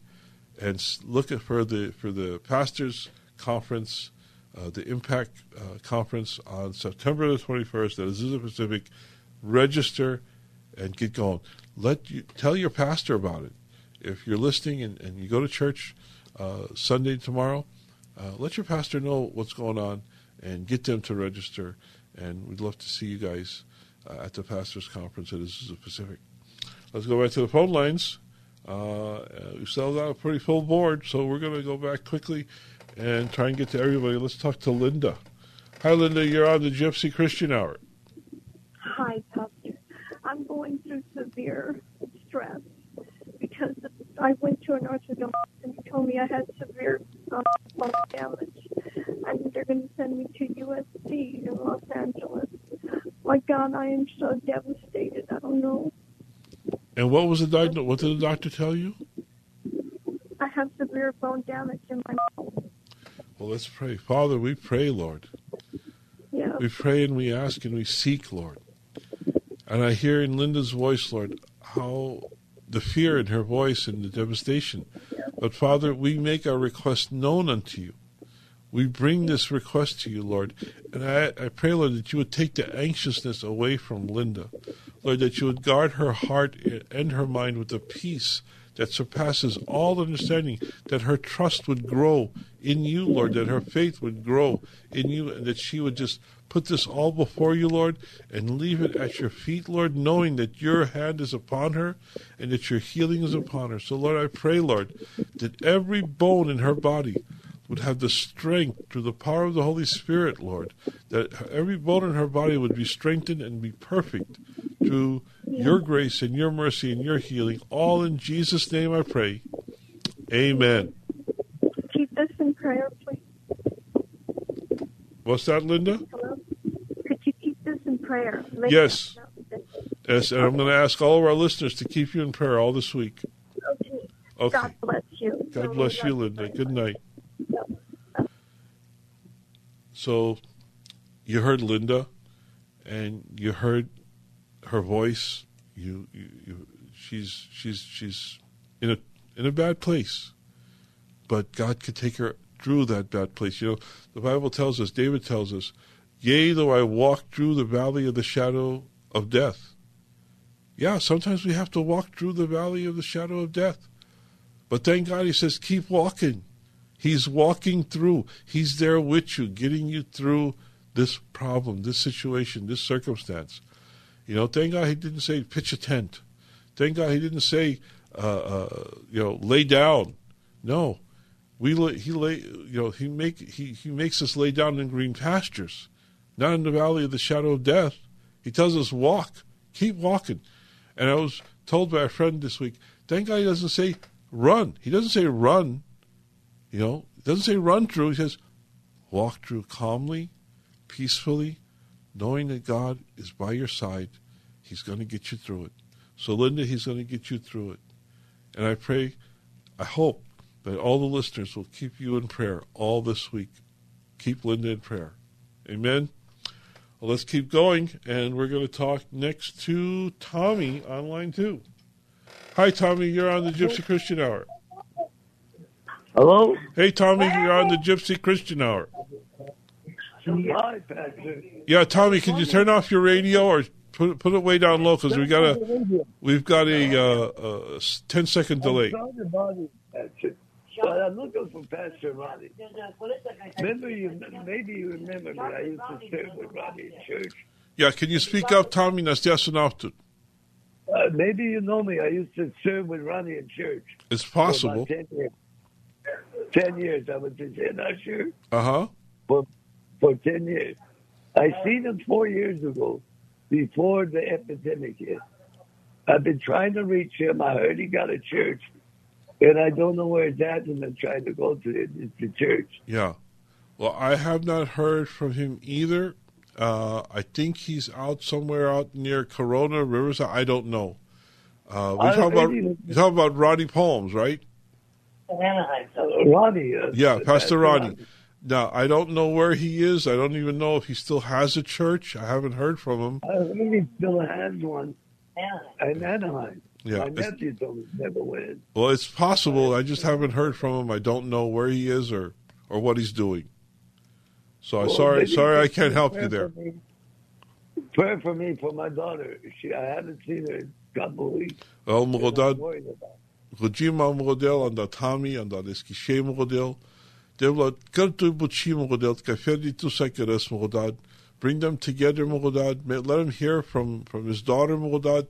and look for the for the pastors conference uh, the Impact uh, Conference on September the 21st at Azusa Pacific. Register and get going. Let you tell your pastor about it. If you're listening and, and you go to church uh, Sunday tomorrow, uh, let your pastor know what's going on and get them to register. And we'd love to see you guys uh, at the pastors' conference at Azusa Pacific. Let's go back to the phone lines. Uh, we still got a pretty full board, so we're going to go back quickly and try and get to everybody. Let's talk to Linda. Hi, Linda. You're on the Gypsy Christian Hour. Hi, Pastor. I'm going through severe stress because I went to an orthodontist and he told me I had severe um, lung damage, they're going to send me to USC in Los Angeles. My God, I am so devastated. I don't know. And what was the diagnosis? What did the doctor tell you? I have severe bone damage in my mouth. Well, let's pray. Father, we pray, Lord. Yeah. We pray and we ask and we seek, Lord. And I hear in Linda's voice, Lord, how the fear in her voice and the devastation. But Father, we make our request known unto you. We bring this request to you, Lord. And I, I pray, Lord, that you would take the anxiousness away from Linda. Lord, that you would guard her heart and her mind with the peace that surpasses all understanding, that her trust would grow in you, Lord, that her faith would grow in you, and that she would just put this all before you, Lord, and leave it at your feet, Lord, knowing that your hand is upon her and that your healing is upon her. So, Lord, I pray, Lord, that every bone in her body would have the strength through the power of the Holy Spirit, Lord, that every bone in her body would be strengthened and be perfect through your grace and your mercy and your healing. All in Jesus' name I pray. Amen. Keep this in prayer, please. What's that, Linda? Hello? Could you keep this in prayer? yes. Yes, and I'm going to ask all of our listeners to keep you in prayer all this week. Okay. Okay. God bless you. God bless you, Linda. Good night. So, you heard Linda, and you heard her voice. You, you, you, she's she's she's in a in a bad place, but God could take her through that bad place. You know, the Bible tells us, David tells us, "Yea, though I walk through the valley of the shadow of death." Yeah, sometimes we have to walk through the valley of the shadow of death, but thank God, He says, "Keep walking." He's walking through. He's there with you, getting you through this problem, this situation, this circumstance. You know, thank God he didn't say pitch a tent. Thank God he didn't say, uh, uh, you know, lay down. No, we lay, he lay, you know, he make he he makes us lay down in green pastures, not in the valley of the shadow of death. He tells us walk, keep walking. And I was told by a friend this week, thank God he doesn't say run. He doesn't say run. You know, he doesn't say run through. He says walk through calmly, peacefully, knowing that God is by your side. He's going to get you through it. So, Linda, He's going to get you through it. And I pray, I hope that all the listeners will keep you in prayer all this week. Keep Linda in prayer. Amen. Well, let's keep going, and we're going to talk next to Tommy on line two. Hi, Tommy. You're on the Gypsy Christian Hour. Hello? Hey, Tommy. You're on the Gypsy Christian Hour. Hi, Pastor. Yeah, Tommy, can you turn off your radio or put it, put it way down low because we got a we've got a, uh, a 10 second delay. I'm sorry about it, Pastor. But I'm looking for Pastor Ronnie. Remember you? Maybe you remember me. I used to serve with Ronnie in church. Yeah, can you speak up, Tommy? Nas diasonautut. Uh, maybe you know me. I used to serve with Ronnie in church. It's for about possible. Ten years. I was head usher Uh huh. for for ten years. I seen him four years ago, before the epidemic hit. I've been trying to reach him. I heard he got a church, and I don't know where it's at. And I'm trying to go to it. It's the church. Yeah. Well, I have not heard from him either. Uh, I think he's out somewhere out near Corona, Riverside. I don't know. Uh, we talk about you talk about Ronnie Poems, right? Ronnie. Uh, Yeah, Pastor Ronnie. Now I don't know where he is. I don't even know if he still has a church. I haven't heard from him. I heard he still has one in Anaheim. Yeah, My it's- nephew told me never went. Well, it's possible. I just haven't heard from him. I don't know where he is or or what he's doing. So I'm Well, sorry. Sorry, I can't help you there. me. Pray for me for my daughter. She, I haven't seen her in a couple of weeks. El and Mugodad, and the Tommy, and the Eskishe Mugodel. Devla, Kertu Buchi Mugodel, Kafedi Tu Sekeres Mugodad. Bring them together, Mugodad. May- Let him hear from, from his daughter, Mugodad.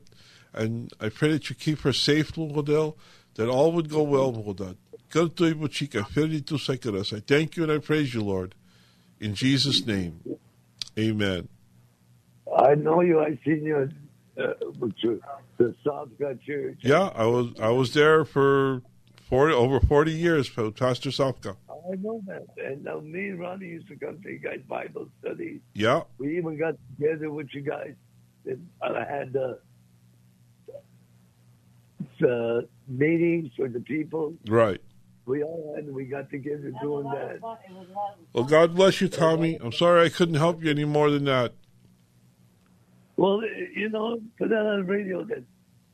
And I pray that you keep her safe, Mugodel, that all would go well, Mugodad. Kertu Buchi Kafedi Tu Sekeres. I thank you and I praise you, Lord. In Jesus' name, amen. I know you. I seen you uh, with your- the Savka Church. Yeah, I was I was there for forty over forty years, for Pastor Safka. I know that. And uh, me and Ronnie used to come to you guys' Bible studies. Yeah, We even got together with you guys. And I had uh, uh, meetings for the people. right. We all had. We got together doing that. Well, God bless you, Tommy. I'm sorry I couldn't help you any more than that. Well, you know, put that on the radio that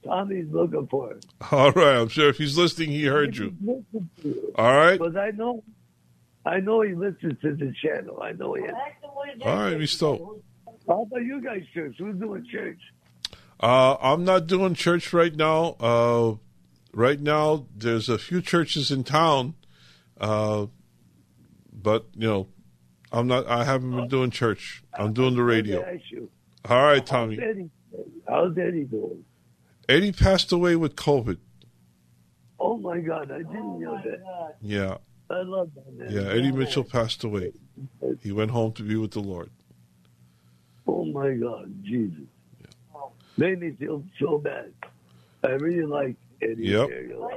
Tommy's looking for. It. All right, I'm sure if he's listening, he heard you. You. All right, Because I know, I know he listens to the channel. I know he. all right, we Misto. How about you guys, church? Who's doing church? Uh, I'm not doing church right now. Uh, right now, there's a few churches in town, uh, but you know, I'm not. I haven't been doing church. I'm doing the radio. All right, Tommy. How's Eddie doing? Eddie passed away with COVID. Oh my God, I didn't know that. Yeah. I love that man. Yeah, Eddie Mitchell passed away. He went home to be with the Lord. Oh my God, Jesus. Made me feel so bad. I really like Eddie. Yep. Ariel.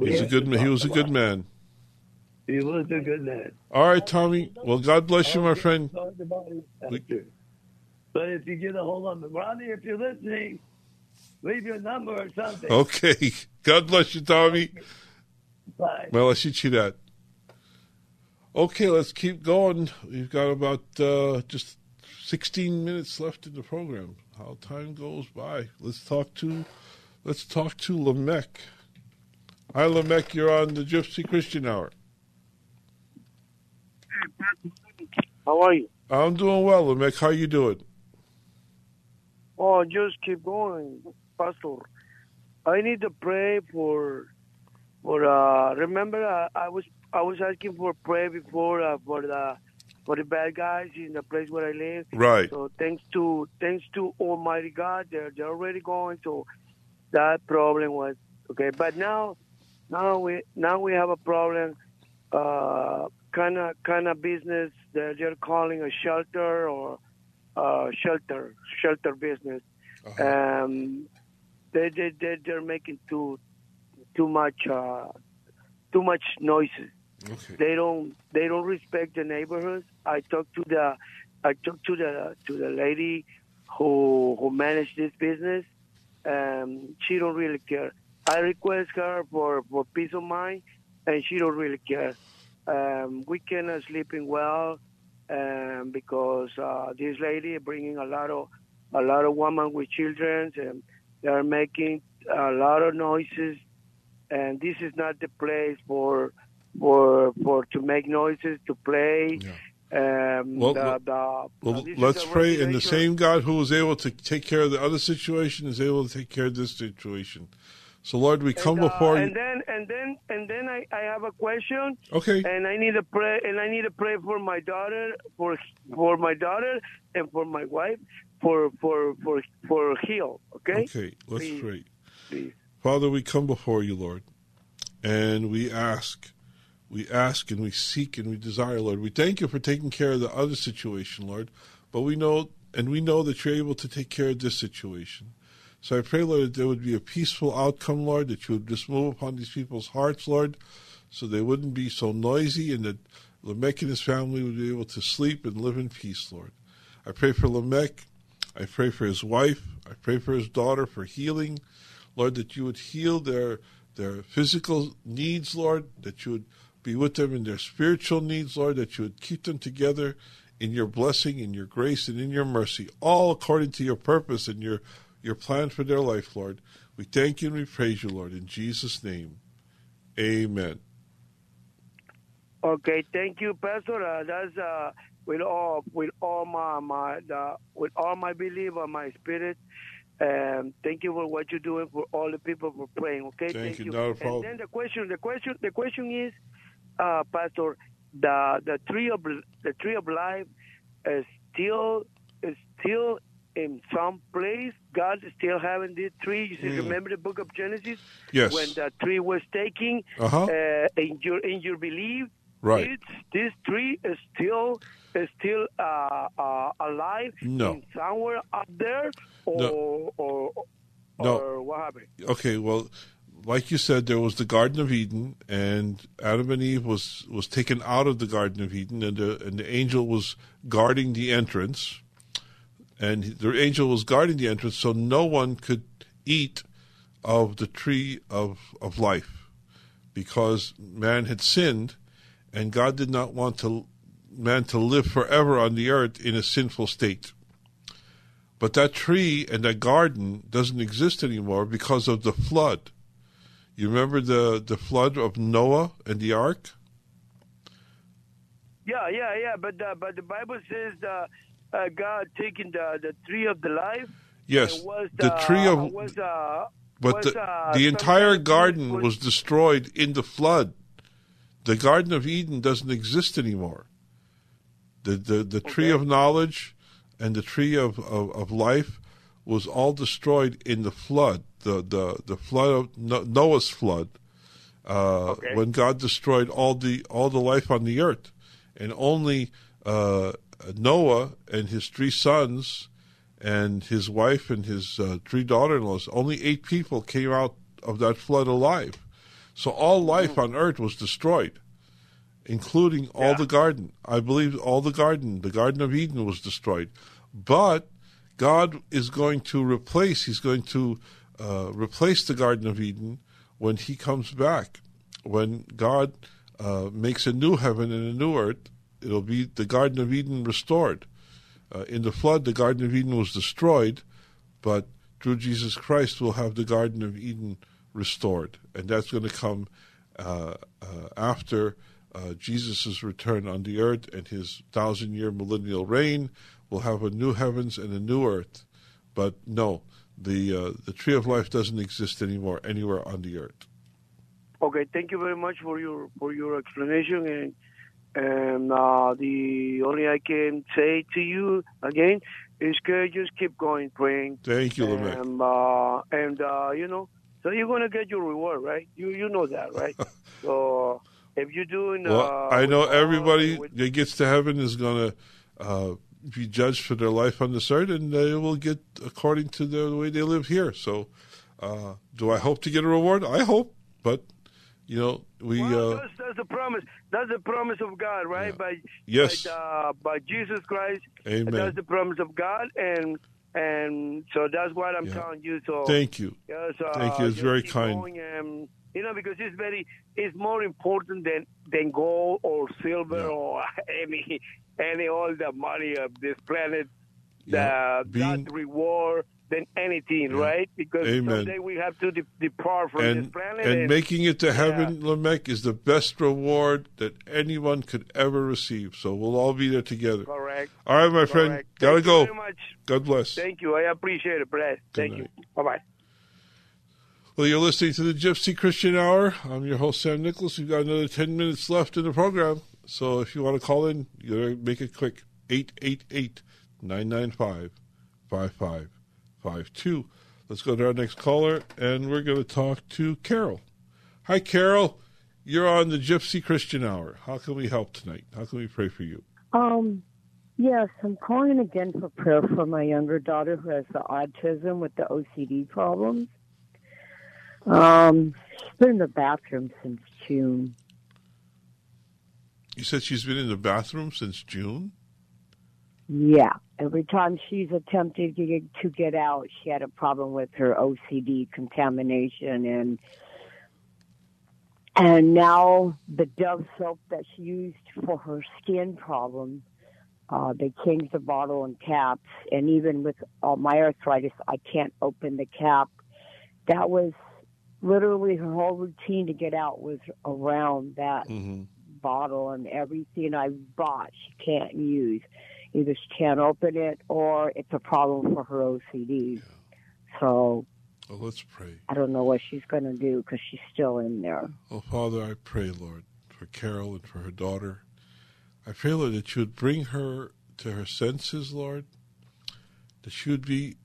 He's a good. man. He was a good man. He was a good man. All right, Tommy. Well, God bless you, my friend. Sorry about. But if you get a hold of him, Ronnie, if you're listening, leave your number or something. Okay. God bless you, Tommy. Bye. Well, I see that. Okay, let's keep going. We've got about uh, just 16 minutes left in the program. How time goes by. Let's talk to let's talk to Lamech. Hi, Lamech. You're on the Gypsy Christian Hour. How are you? I'm doing well, Lamech. How you doing? Oh, just keep going, Pastor. I need to pray for, for. Uh, remember, uh, I was I was asking for prayer before uh, for the for the bad guys in the place where I live. Right. So thanks to thanks to Almighty God, they're they're already going. So that problem was okay. But now, now we now we have a problem. Uh, kind of kind of business that they're calling a shelter or uh, shelter shelter business. Um, they they they they're making too too much uh, too much noises. They don't they don't respect the neighborhoods. I talked to the I talked to the to the lady who who managed this business. Um, she don't really care. I request her for for peace of mind, and she don't really care. Um, we cannot sleeping well um, because uh, this lady bringing a lot of a lot of women with children, and they're making a lot of noises. And this is not the place for for for to make noises to play. Um, Well, the, the, Well, let's pray, and the same God who was able to take care of the other situation is able to take care of this situation. So, Lord, we come and, uh, before and you. then and then and then I, I have a question. Okay. And I need to pray and I need to pray for my daughter for for my daughter and for my wife for for for for heal. Okay. Okay, let's Please. pray. Please. Father, we come before you, Lord, and we ask, we ask and we seek and we desire, Lord. We thank you for taking care of the other situation, Lord, but we know and we know that you're able to take care of this situation. So I pray, Lord, that there would be a peaceful outcome, Lord, that you would just move upon these people's hearts, Lord, so they wouldn't be so noisy and that Lamech and his family would be able to sleep and live in peace, Lord. I pray for Lamech. I pray for his wife. I pray for his daughter for healing. Lord, that you would heal their their physical needs, Lord, that you would be with them in their spiritual needs, Lord, that you would keep them together in your blessing, in your grace, and in your mercy, all according to your purpose and your, your plan for their life, Lord. We thank you and we praise you, Lord, in Jesus' name. Amen. Okay, thank you, Pastor. Uh, that's uh, with all with all my my the, with all my belief and my spirit. Um, thank you for what you're doing for all the people for praying. Okay, Thank you, not a problem. And then the question, the question, the question is, uh, Pastor, the the tree of the tree of life is still is still in some place. God is still having this tree. You see, Mm. remember the book of Genesis? Yes. When the tree was taking Uh-huh. uh, in your in your belief, Right. it's, this tree is still still uh, uh, alive No. somewhere up there, or No. or, No. or what happened? Okay, well, like you said, there was the Garden of Eden, and Adam and Eve was, was taken out of the Garden of Eden, and the and the angel was guarding the entrance, and the angel was guarding the entrance, so no one could eat of the tree of of life, because man had sinned, and God did not want to man to live forever on the earth in a sinful state. But that tree and that garden doesn't exist anymore because of the flood. You remember the, the flood of Noah and the ark? Yeah, yeah, yeah. But uh, but the Bible says uh, uh, God taking the the tree of the life. Yes, was, the uh, tree of- was uh, But was, the, uh, the entire garden fruit was destroyed in the flood. The Garden of Eden doesn't exist anymore. The the, the tree of knowledge and the tree of, of, of life was all destroyed in the flood. The the, the flood of Noah's flood. Uh, when God destroyed all the all the life on the earth, and only uh, Noah and his three sons and his wife and his uh, three daughter-in-laws, only eight people came out of that flood alive. So all life on earth was destroyed, including all the garden. I believe all the garden, the Garden of Eden was destroyed. But God is going to replace, he's going to uh, replace the Garden of Eden when he comes back. When God uh, makes a new heaven and a new earth, it'll be the Garden of Eden restored. Uh, in the flood, the Garden of Eden was destroyed, but through Jesus Christ, we'll have the Garden of Eden restored. And that's going to come uh, uh, after uh, Jesus' return on the earth and his thousand year millennial reign. We'll have a new heavens and a new earth. But no, the, uh, the tree of life doesn't exist anymore anywhere on the earth. Okay, thank you very much for your for your explanation and and uh, the only I can say to you again is que just keep going praying. Thank you, Lamech. And uh, and uh, you know, so you're gonna get your reward, right? You you know that, right? so if you're doing, Well, uh, I know everybody with- that gets to heaven is going to uh, be judged for their life on this earth, and they will get according to the way they live here. So, uh, do I hope to get a reward? I hope, but you know, we. Well, uh, that's, that's the promise. That's the promise of God, right? By Yes. by, uh, by Jesus Christ. Amen. That's the promise of God, and and so that's what I'm Yeah. telling you. So Thank you. Yes, uh, Thank you. It's very kind. You know, because it's very, it's more important than than gold or silver or any any all the money of this planet. Yeah. The Being- that reward than anything, right? Because Amen. someday we have to de- depart from this planet. and making it to heaven, Lamech, is the best reward that anyone could ever receive. So we'll all be there together. Correct. All right, my friend. Correct. Gotta Thank go. You very much. God bless. Thank you. I appreciate it, Brad. Thank you. Bye bye. Well, you're listening to the Gypsy Christian Hour. I'm your host, Sam Nicholas. We've got another 10 minutes left in the program. So if you want to call in, you gotta make it quick. 888 995 5552. Let's go to our next caller, and we're going to talk to Carol. Hi, Carol. You're on the Gypsy Christian Hour. How can we help tonight? How can we pray for you? Um, yes, I'm calling again for prayer for my younger daughter who has the autism with the OCD problems. Um, she's been in the bathroom since June. You said she's been in the bathroom since June? Yeah, every time she's attempted to get, to get out, she had a problem with her OCD contamination and and now the Dove soap that she used for her skin problem, uh, they changed the bottle and caps, and even with all my arthritis, I can't open the cap. That was literally her whole routine to get out was around that mm-hmm. bottle and everything I bought she can't use. Either she can't open it or it's a problem for her OCD. So Oh, let's pray. I don't know what she's going to do because she's still in there. Oh, Father, I pray, Lord, for Carol and for her daughter. I pray, Lord, that you would bring her to her senses, Lord, that she would be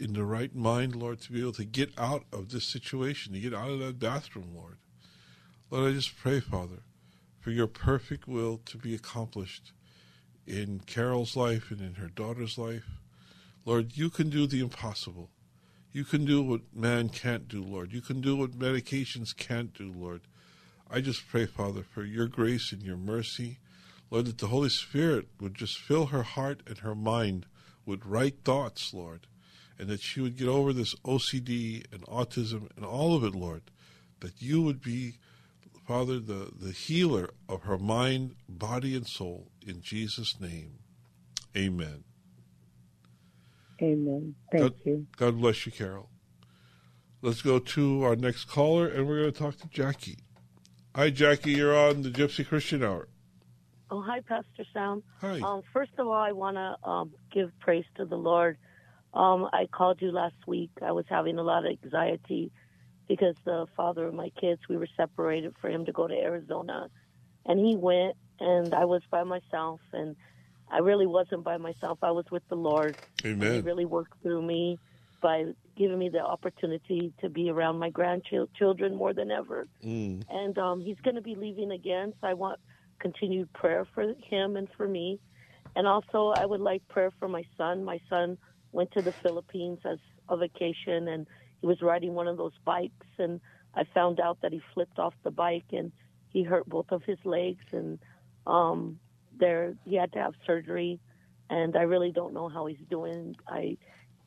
in the right mind, Lord, to be able to get out of this situation, to get out of that bathroom, Lord. Lord, I just pray, Father, for your perfect will to be accomplished in Carol's life and in her daughter's life. Lord, you can do the impossible. You can do what man can't do, Lord. You can do what medications can't do, Lord. I just pray, Father, for your grace and your mercy. Lord, that the Holy Spirit would just fill her heart and her mind with right thoughts, Lord, and that she would get over this OCD and autism and all of it, Lord. That you would be, Father, the, the healer of her mind, body, and soul. In Jesus' name, amen. Amen. Thank God, you. God bless you, Carol. Let's go to our next caller, and we're going to talk to Jackie. Hi, Jackie. You're on the Gypsy Christian Hour. Oh, hi, Pastor Sam. Hi. Um, first of all, I want to um, give praise to the Lord. Um, I called you last week. I was having a lot of anxiety because the father of my kids, we were separated for him to go to Arizona. And he went, and I was by myself. And I really wasn't by myself. I was with the Lord. And he really worked through me by giving me the opportunity to be around my grandchildren more than ever. Mm. And um, he's going to be leaving again, so I want continued prayer for him and for me. And also, I would like prayer for my son. My son went to the Philippines as a vacation, and he was riding one of those bikes, and I found out that he flipped off the bike and he hurt both of his legs, and um, there he had to have surgery. And I really don't know how he's doing. I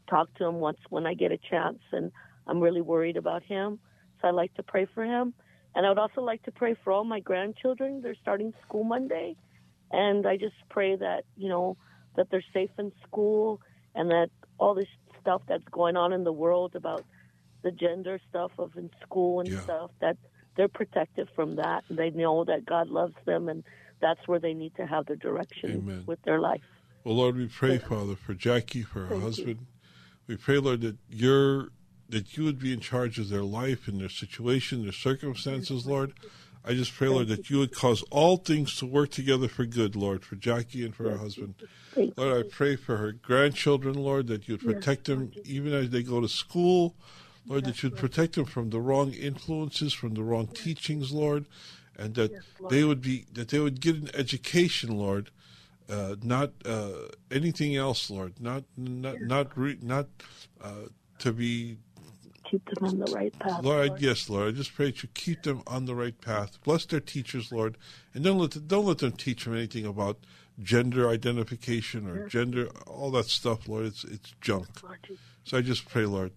talk to him once when I get a chance, and I'm really worried about him. So I like to pray for him. And I would also like to pray for all my grandchildren. They're starting school Monday. And I just pray that, you know, that they're safe in school and that all this stuff that's going on in the world about the gender stuff of in school and stuff, that they're protected from that. And they know that God loves them and that's where they need to have their direction Amen. with their life. Well, Lord, we pray, Father, for Jackie, for her Thank you. husband. We pray, Lord, that you're that you would be in charge of their life and their situation, their circumstances, Lord. I just pray, Lord, that you would cause all things to work together for good, Lord, for Jackie and for her husband. Lord, I pray for her grandchildren, Lord, that you would protect them even as they go to school. Lord, that you would protect them from the wrong influences, from the wrong teachings, Lord, and that they would be that they would get an education, Lord, uh, not uh, anything else, Lord, not not not re, not uh, to be Keep them on the right path. Lord, I, yes, Lord. I just pray that you keep them on the right path. Bless their teachers, Lord, and don't let the, don't let them teach them anything about gender identification or gender all that stuff, Lord. It's it's junk. So I just pray, Lord,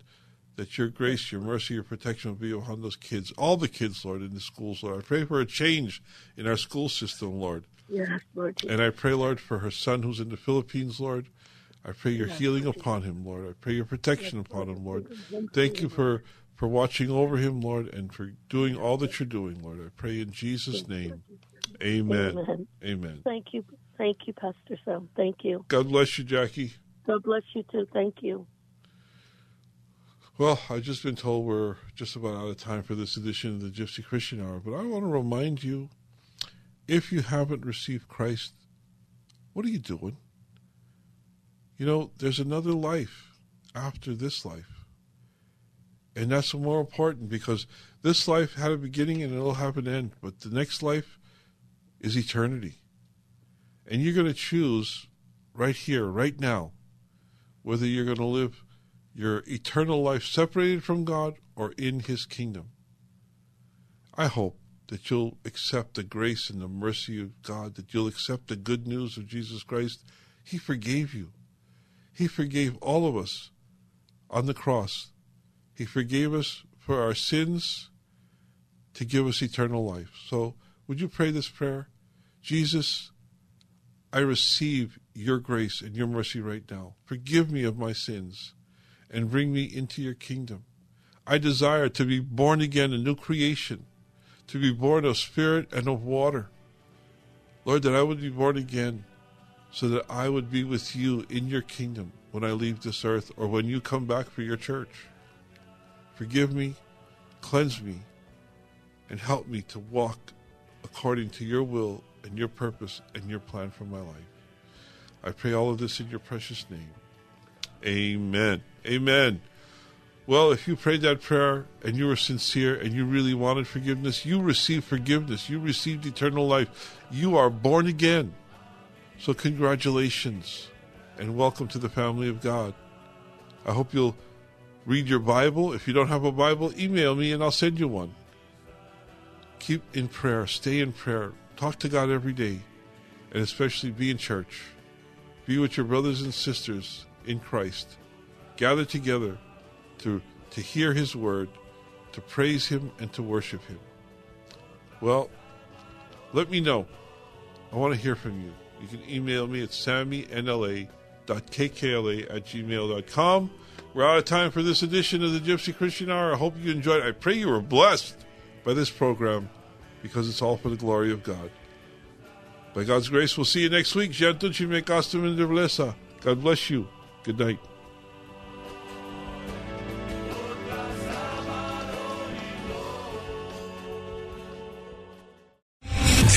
that your grace, your mercy, your protection will be upon those kids, all the kids, Lord, in the schools, Lord. I pray for a change in our school system, Lord. Yes, Lord. And I pray, Lord, for her son who's in the Philippines, Lord. I pray your healing upon him, Lord. I pray your protection upon him, Lord. Thank you for, for watching over him, Lord, and for doing all that you're doing, Lord. I pray in Jesus' name. Amen. Amen. Amen. Thank you. Thank you, Pastor Sam. Thank you. God bless you, Jackie. God bless you too. Thank you. Well, I've just been told we're just about out of time for this edition of the Gypsy Christian Hour, but I want to remind you if you haven't received Christ, what are you doing? You know, there's another life after this life. And that's more important because this life had a beginning and it'll have an end, but the next life is eternity. And you're going to choose right here, right now, whether you're going to live your eternal life separated from God or in His kingdom. I hope that you'll accept the grace and the mercy of God, that you'll accept the good news of Jesus Christ. He forgave you. He forgave all of us on the cross. He forgave us for our sins to give us eternal life. So, would you pray this prayer? Jesus, I receive your grace and your mercy right now. Forgive me of my sins and bring me into your kingdom. I desire to be born again, a new creation, to be born of spirit and of water. Lord, that I would be born again so that I would be with you in your kingdom when I leave this earth or when you come back for your church. Forgive me, cleanse me, and help me to walk according to your will and your purpose and your plan for my life. I pray all of this in your precious name. Amen. Amen. Well, if you prayed that prayer and you were sincere and you really wanted forgiveness, you received forgiveness. You received eternal life. You are born again. So, congratulations and welcome to the family of God. I hope you'll read your Bible. If you don't have a Bible, email me and I'll send you one. Keep in prayer, stay in prayer, talk to God every day, and especially be in church. Be with your brothers and sisters in Christ. Gather together to, to hear His word, to praise Him, and to worship Him. Well, let me know. I want to hear from you. You can email me at sammynla.kkla at gmail.com. We're out of time for this edition of the Gypsy Christian Hour. I hope you enjoyed. I pray you were blessed by this program because it's all for the glory of God. By God's grace, we'll see you next week. God bless you. Good night.